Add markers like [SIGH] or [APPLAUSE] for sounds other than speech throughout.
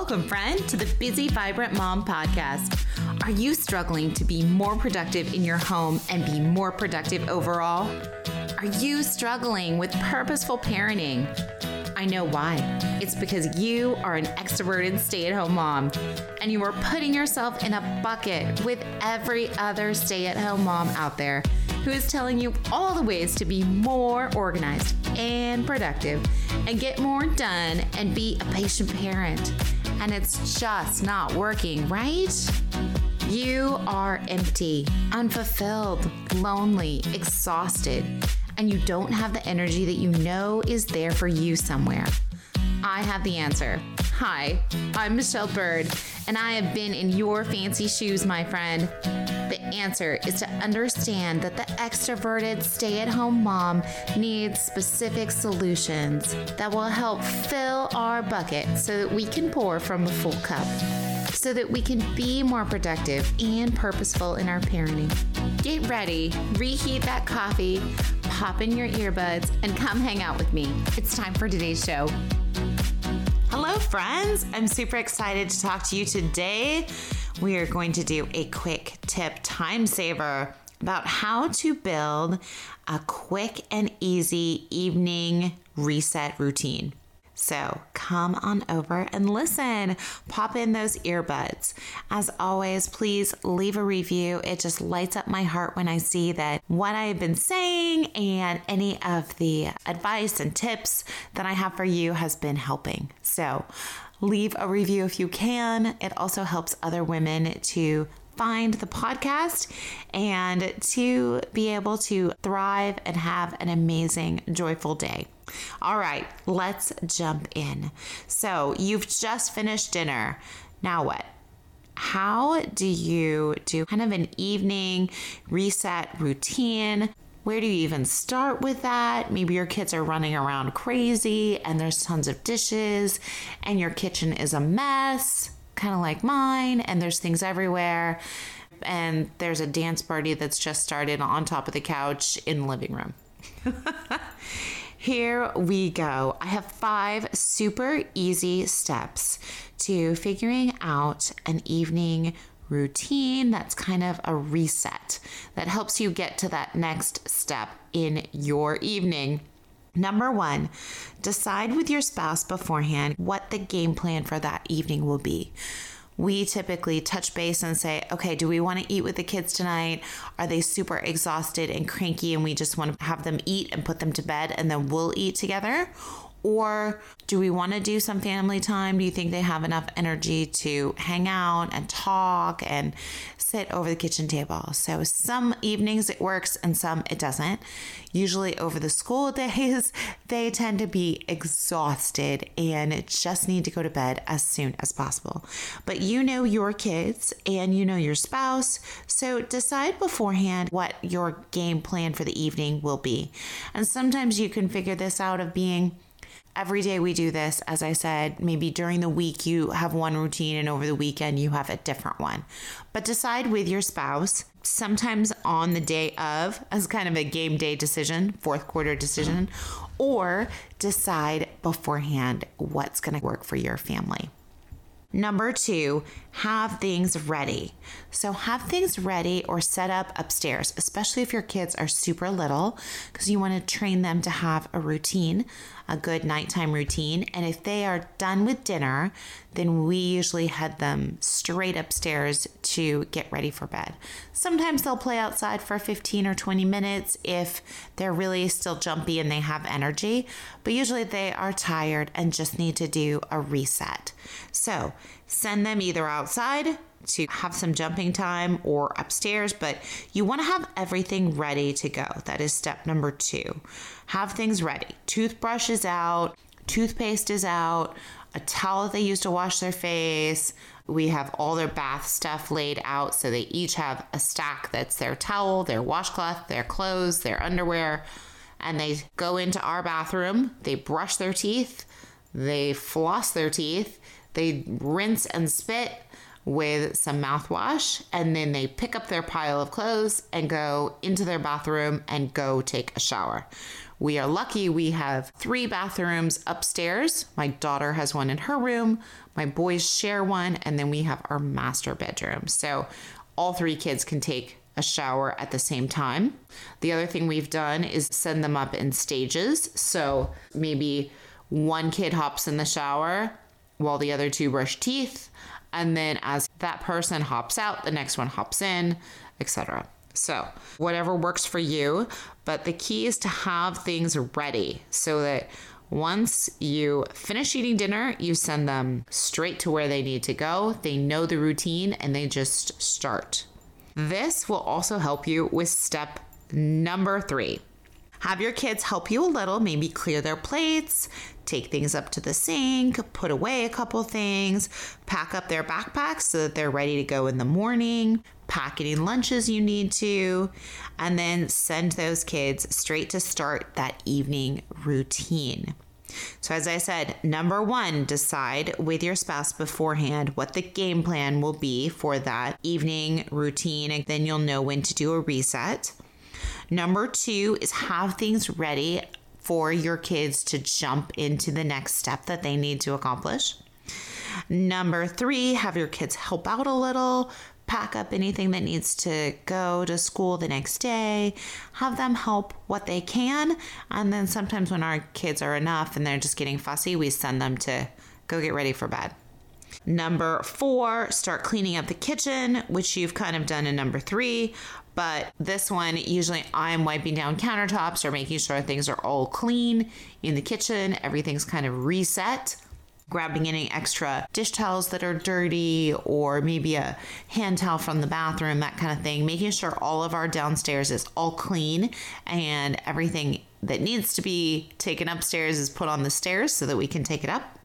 Welcome, friend, to the Busy Vibrant Mom podcast. Are you struggling to be more productive in your home and be more productive overall? Are you struggling with purposeful parenting? I know why. It's because you are an extroverted stay at home mom and you are putting yourself in a bucket with every other stay at home mom out there who is telling you all the ways to be more organized and productive and get more done and be a patient parent. And it's just not working, right? You are empty, unfulfilled, lonely, exhausted, and you don't have the energy that you know is there for you somewhere. I have the answer. Hi, I'm Michelle Byrd, and I have been in your fancy shoes, my friend. The answer is to understand that the extroverted stay at home mom needs specific solutions that will help fill our bucket so that we can pour from a full cup, so that we can be more productive and purposeful in our parenting. Get ready, reheat that coffee, pop in your earbuds, and come hang out with me. It's time for today's show. Hello, friends. I'm super excited to talk to you today. We are going to do a quick tip time saver about how to build a quick and easy evening reset routine. So come on over and listen. Pop in those earbuds. As always, please leave a review. It just lights up my heart when I see that what I've been saying and any of the advice and tips that I have for you has been helping. So leave a review if you can. It also helps other women to find the podcast and to be able to thrive and have an amazing, joyful day. All right, let's jump in. So, you've just finished dinner. Now what? How do you do kind of an evening reset routine? Where do you even start with that? Maybe your kids are running around crazy and there's tons of dishes and your kitchen is a mess, kind of like mine, and there's things everywhere. And there's a dance party that's just started on top of the couch in the living room. [LAUGHS] Here we go. I have five super easy steps to figuring out an evening routine that's kind of a reset that helps you get to that next step in your evening. Number one, decide with your spouse beforehand what the game plan for that evening will be we typically touch base and say, okay, do we want to eat with the kids tonight? Are they super exhausted and cranky and we just want to have them eat and put them to bed and then we'll eat together? Or do we want to do some family time? Do you think they have enough energy to hang out and talk and sit over the kitchen table? So, some evenings it works and some it doesn't. Usually, over the school [LAUGHS] days, they tend to be exhausted and just need to go to bed as soon as possible. But you know your kids and you know your spouse, so decide beforehand what your game plan for the evening will be. And sometimes you can figure this out of being every day we do this. As I said, maybe during the week you have one routine and over the weekend you have a different one. But decide with your spouse, sometimes on the day of, as kind of a game day decision, fourth quarter decision, or decide beforehand what's going to work for your family. Number two, have things ready. So, have things ready or set up upstairs, especially if your kids are super little, because you want to train them to have a routine, a good nighttime routine. And if they are done with dinner, then we usually head them straight upstairs to get ready for bed. Sometimes they'll play outside for 15 or 20 minutes if they're really still jumpy and they have energy, but usually they are tired and just need to do a reset. So, send them either outside to have some jumping time or upstairs, but you want to have everything ready to go. That is step number two. Have things ready. Toothbrush is out, toothpaste is out, a towel that they use to wash their face. We have all their bath stuff laid out so they each have a stack that's their towel, their washcloth, their clothes, their underwear. And they go into our bathroom, they brush their teeth, they floss their teeth, they rinse and spit with some mouthwash, and then they pick up their pile of clothes and go into their bathroom and go take a shower. We are lucky we have three bathrooms upstairs. My daughter has one in her room, my boys share one, and then we have our master bedroom. So all three kids can take a shower at the same time. The other thing we've done is send them up in stages. So maybe one kid hops in the shower while the other two brush teeth. And then as that person hops out, the next one hops in, etc. So, whatever works for you, but the key is to have things ready so that once you finish eating dinner, you send them straight to where they need to go. They know the routine and they just start. This will also help you with step number three. Have your kids help you a little, maybe clear their plates, take things up to the sink, put away a couple things, pack up their backpacks so that they're ready to go in the morning, pack any lunches you need to, and then send those kids straight to start that evening routine. So, as I said, number one, decide with your spouse beforehand what the game plan will be for that evening routine, and then you'll know when to do a reset. Number two is have things ready for your kids to jump into the next step that they need to accomplish. Number three, have your kids help out a little, pack up anything that needs to go to school the next day, have them help what they can. And then sometimes when our kids are enough and they're just getting fussy, we send them to go get ready for bed. Number four, start cleaning up the kitchen, which you've kind of done in number three. But this one, usually I'm wiping down countertops or making sure things are all clean in the kitchen, everything's kind of reset grabbing any extra dish towels that are dirty or maybe a hand towel from the bathroom, that kind of thing, making sure all of our downstairs is all clean and everything that needs to be taken upstairs is put on the stairs so that we can take it up.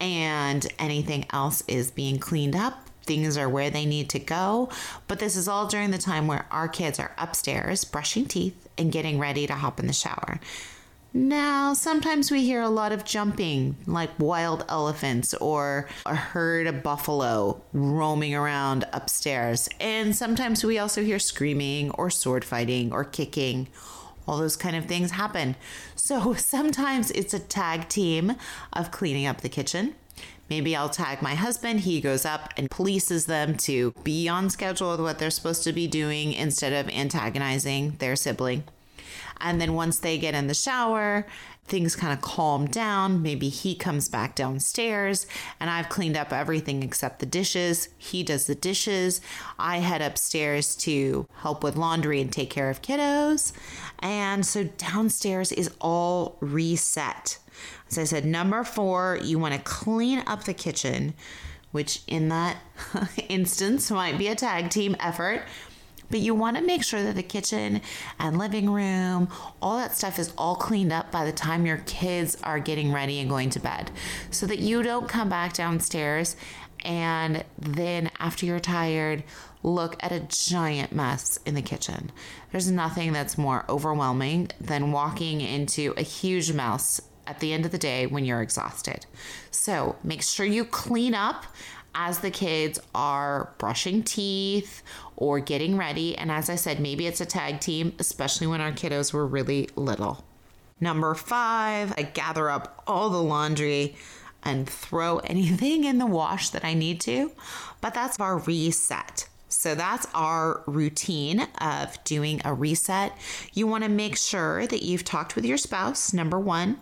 And anything else is being cleaned up. Things are where they need to go. But this is all during the time where our kids are upstairs brushing teeth and getting ready to hop in the shower. Now, sometimes we hear a lot of jumping, like wild elephants or a herd of buffalo roaming around upstairs. And sometimes we also hear screaming or sword fighting or kicking. All those kind of things happen. So [LAUGHS] sometimes it's a tag team of cleaning up the kitchen. Maybe I'll tag my husband. He goes up and polices them to be on schedule with what they're supposed to be doing instead of antagonizing their sibling. And then once they get in the shower, things kind of calm down. Maybe he comes back downstairs and I've cleaned up everything except the dishes. He does the dishes. I head upstairs to help with laundry and take care of kiddos. And so downstairs is all reset. As I said, number four, you want to clean up the kitchen, which in that [LAUGHS] instance might be a tag team effort but you want to make sure that the kitchen and living room, all that stuff is all cleaned up by the time your kids are getting ready and going to bed so that you don't come back downstairs and then after you're tired, look at a giant mess in the kitchen. There's nothing that's more overwhelming than walking into a huge mess at the end of the day when you're exhausted. So make sure you clean up as the kids are brushing teeth or getting ready. And as I said, maybe it's a tag team, especially when our kiddos were really little. Number five, I gather up all the laundry and throw [LAUGHS] anything in the wash that I need to. But that's our reset. So that's our routine of doing a reset. You want to make sure that you've talked with your spouse, number one,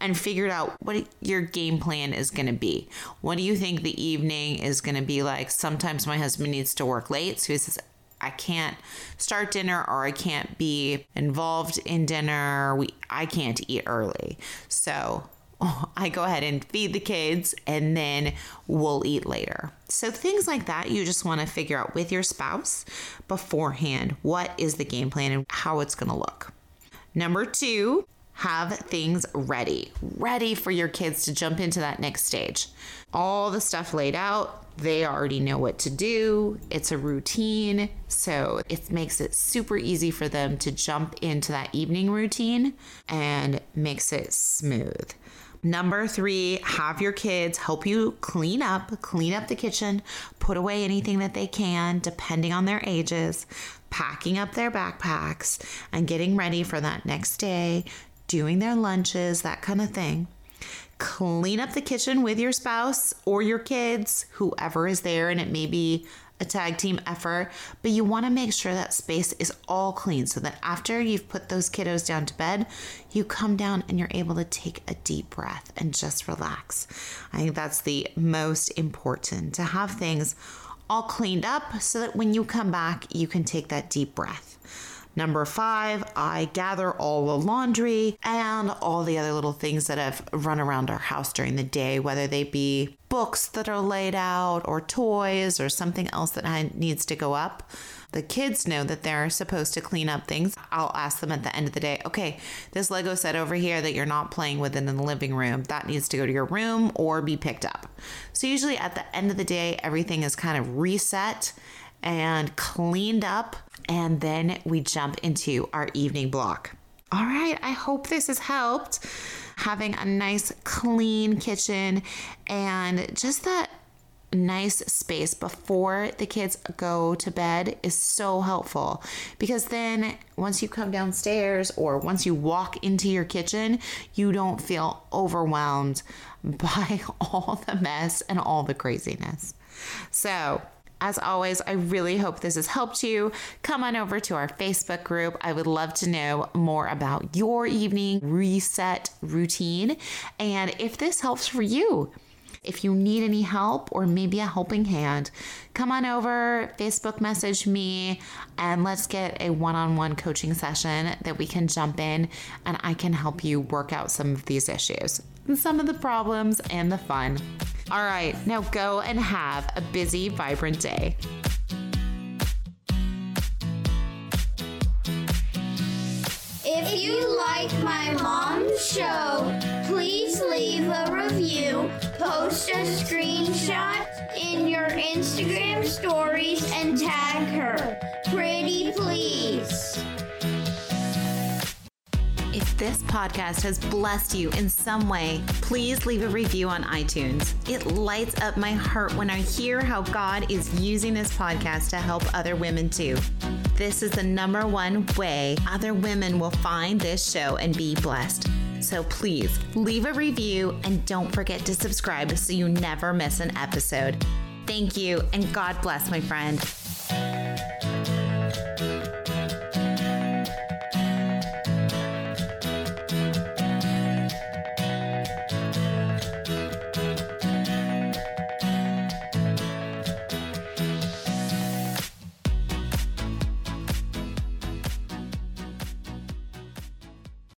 and figured out what your game plan is going to be. What do you think the evening is going to be like? Sometimes my husband needs to work late, so he says, I can't start dinner or I can't be involved in dinner. We I can't eat early. So [LAUGHS] I go ahead and feed the kids and then we'll eat later. So, things like that, you just want to figure out with your spouse beforehand what is the game plan and how it's going to look. Number two, have things ready, ready for your kids to jump into that next stage. All the stuff laid out, they already know what to do. It's a routine. So it makes it super easy for them to jump into that evening routine and makes it smooth. Number three, have your kids help you clean up, clean up the kitchen, put away anything that they can, depending on their ages, packing up their backpacks, and getting ready for that next day doing their lunches, that kind of thing. Clean up the kitchen with your spouse or your kids, whoever is there, and it may be a tag team effort, but you want to make sure that space is all clean so that after you've put those kiddos down to bed, you come down and you're able to take a deep breath and just relax. I think that's the most important to have things all cleaned up so that when you come back, you can take that deep breath. Number five, I gather all the laundry and all the other little things that have run around our house during the day, whether they be books that are laid out or toys or something else that needs to go up. The kids know that they're supposed to clean up things. I'll ask them at the end of the day, okay, this Lego set over here that you're not playing with in the living room, that needs to go to your room or be picked up. So, usually at the end of the day, everything is kind of reset and cleaned up and then we jump into our evening block. All right, I hope this has helped. Having a nice clean kitchen and just that nice space before the kids go to bed is so helpful because then once you come downstairs or once you walk into your kitchen, you don't feel overwhelmed [LAUGHS] by all the mess and all the craziness. So, as always, I really hope this has helped you. Come on over to our Facebook group. I would love to know more about your evening reset routine and if this helps for you. If you need any help or maybe a helping hand, come on over, Facebook message me, and let's get a one on one coaching session that we can jump in and I can help you work out some of these issues, some of the problems, and the fun. All right, now go and have a busy, vibrant day. If you like my mom's show, please leave a review, post a screenshot in your Instagram stories, and tag her. This podcast has blessed you in some way, please leave a review on iTunes. It lights up my heart when I hear how God is using this podcast to help other women too. This is the number one way other women will find this show and be blessed. So please leave a review and don't forget to subscribe so you never miss an episode. Thank you and God bless, my friend.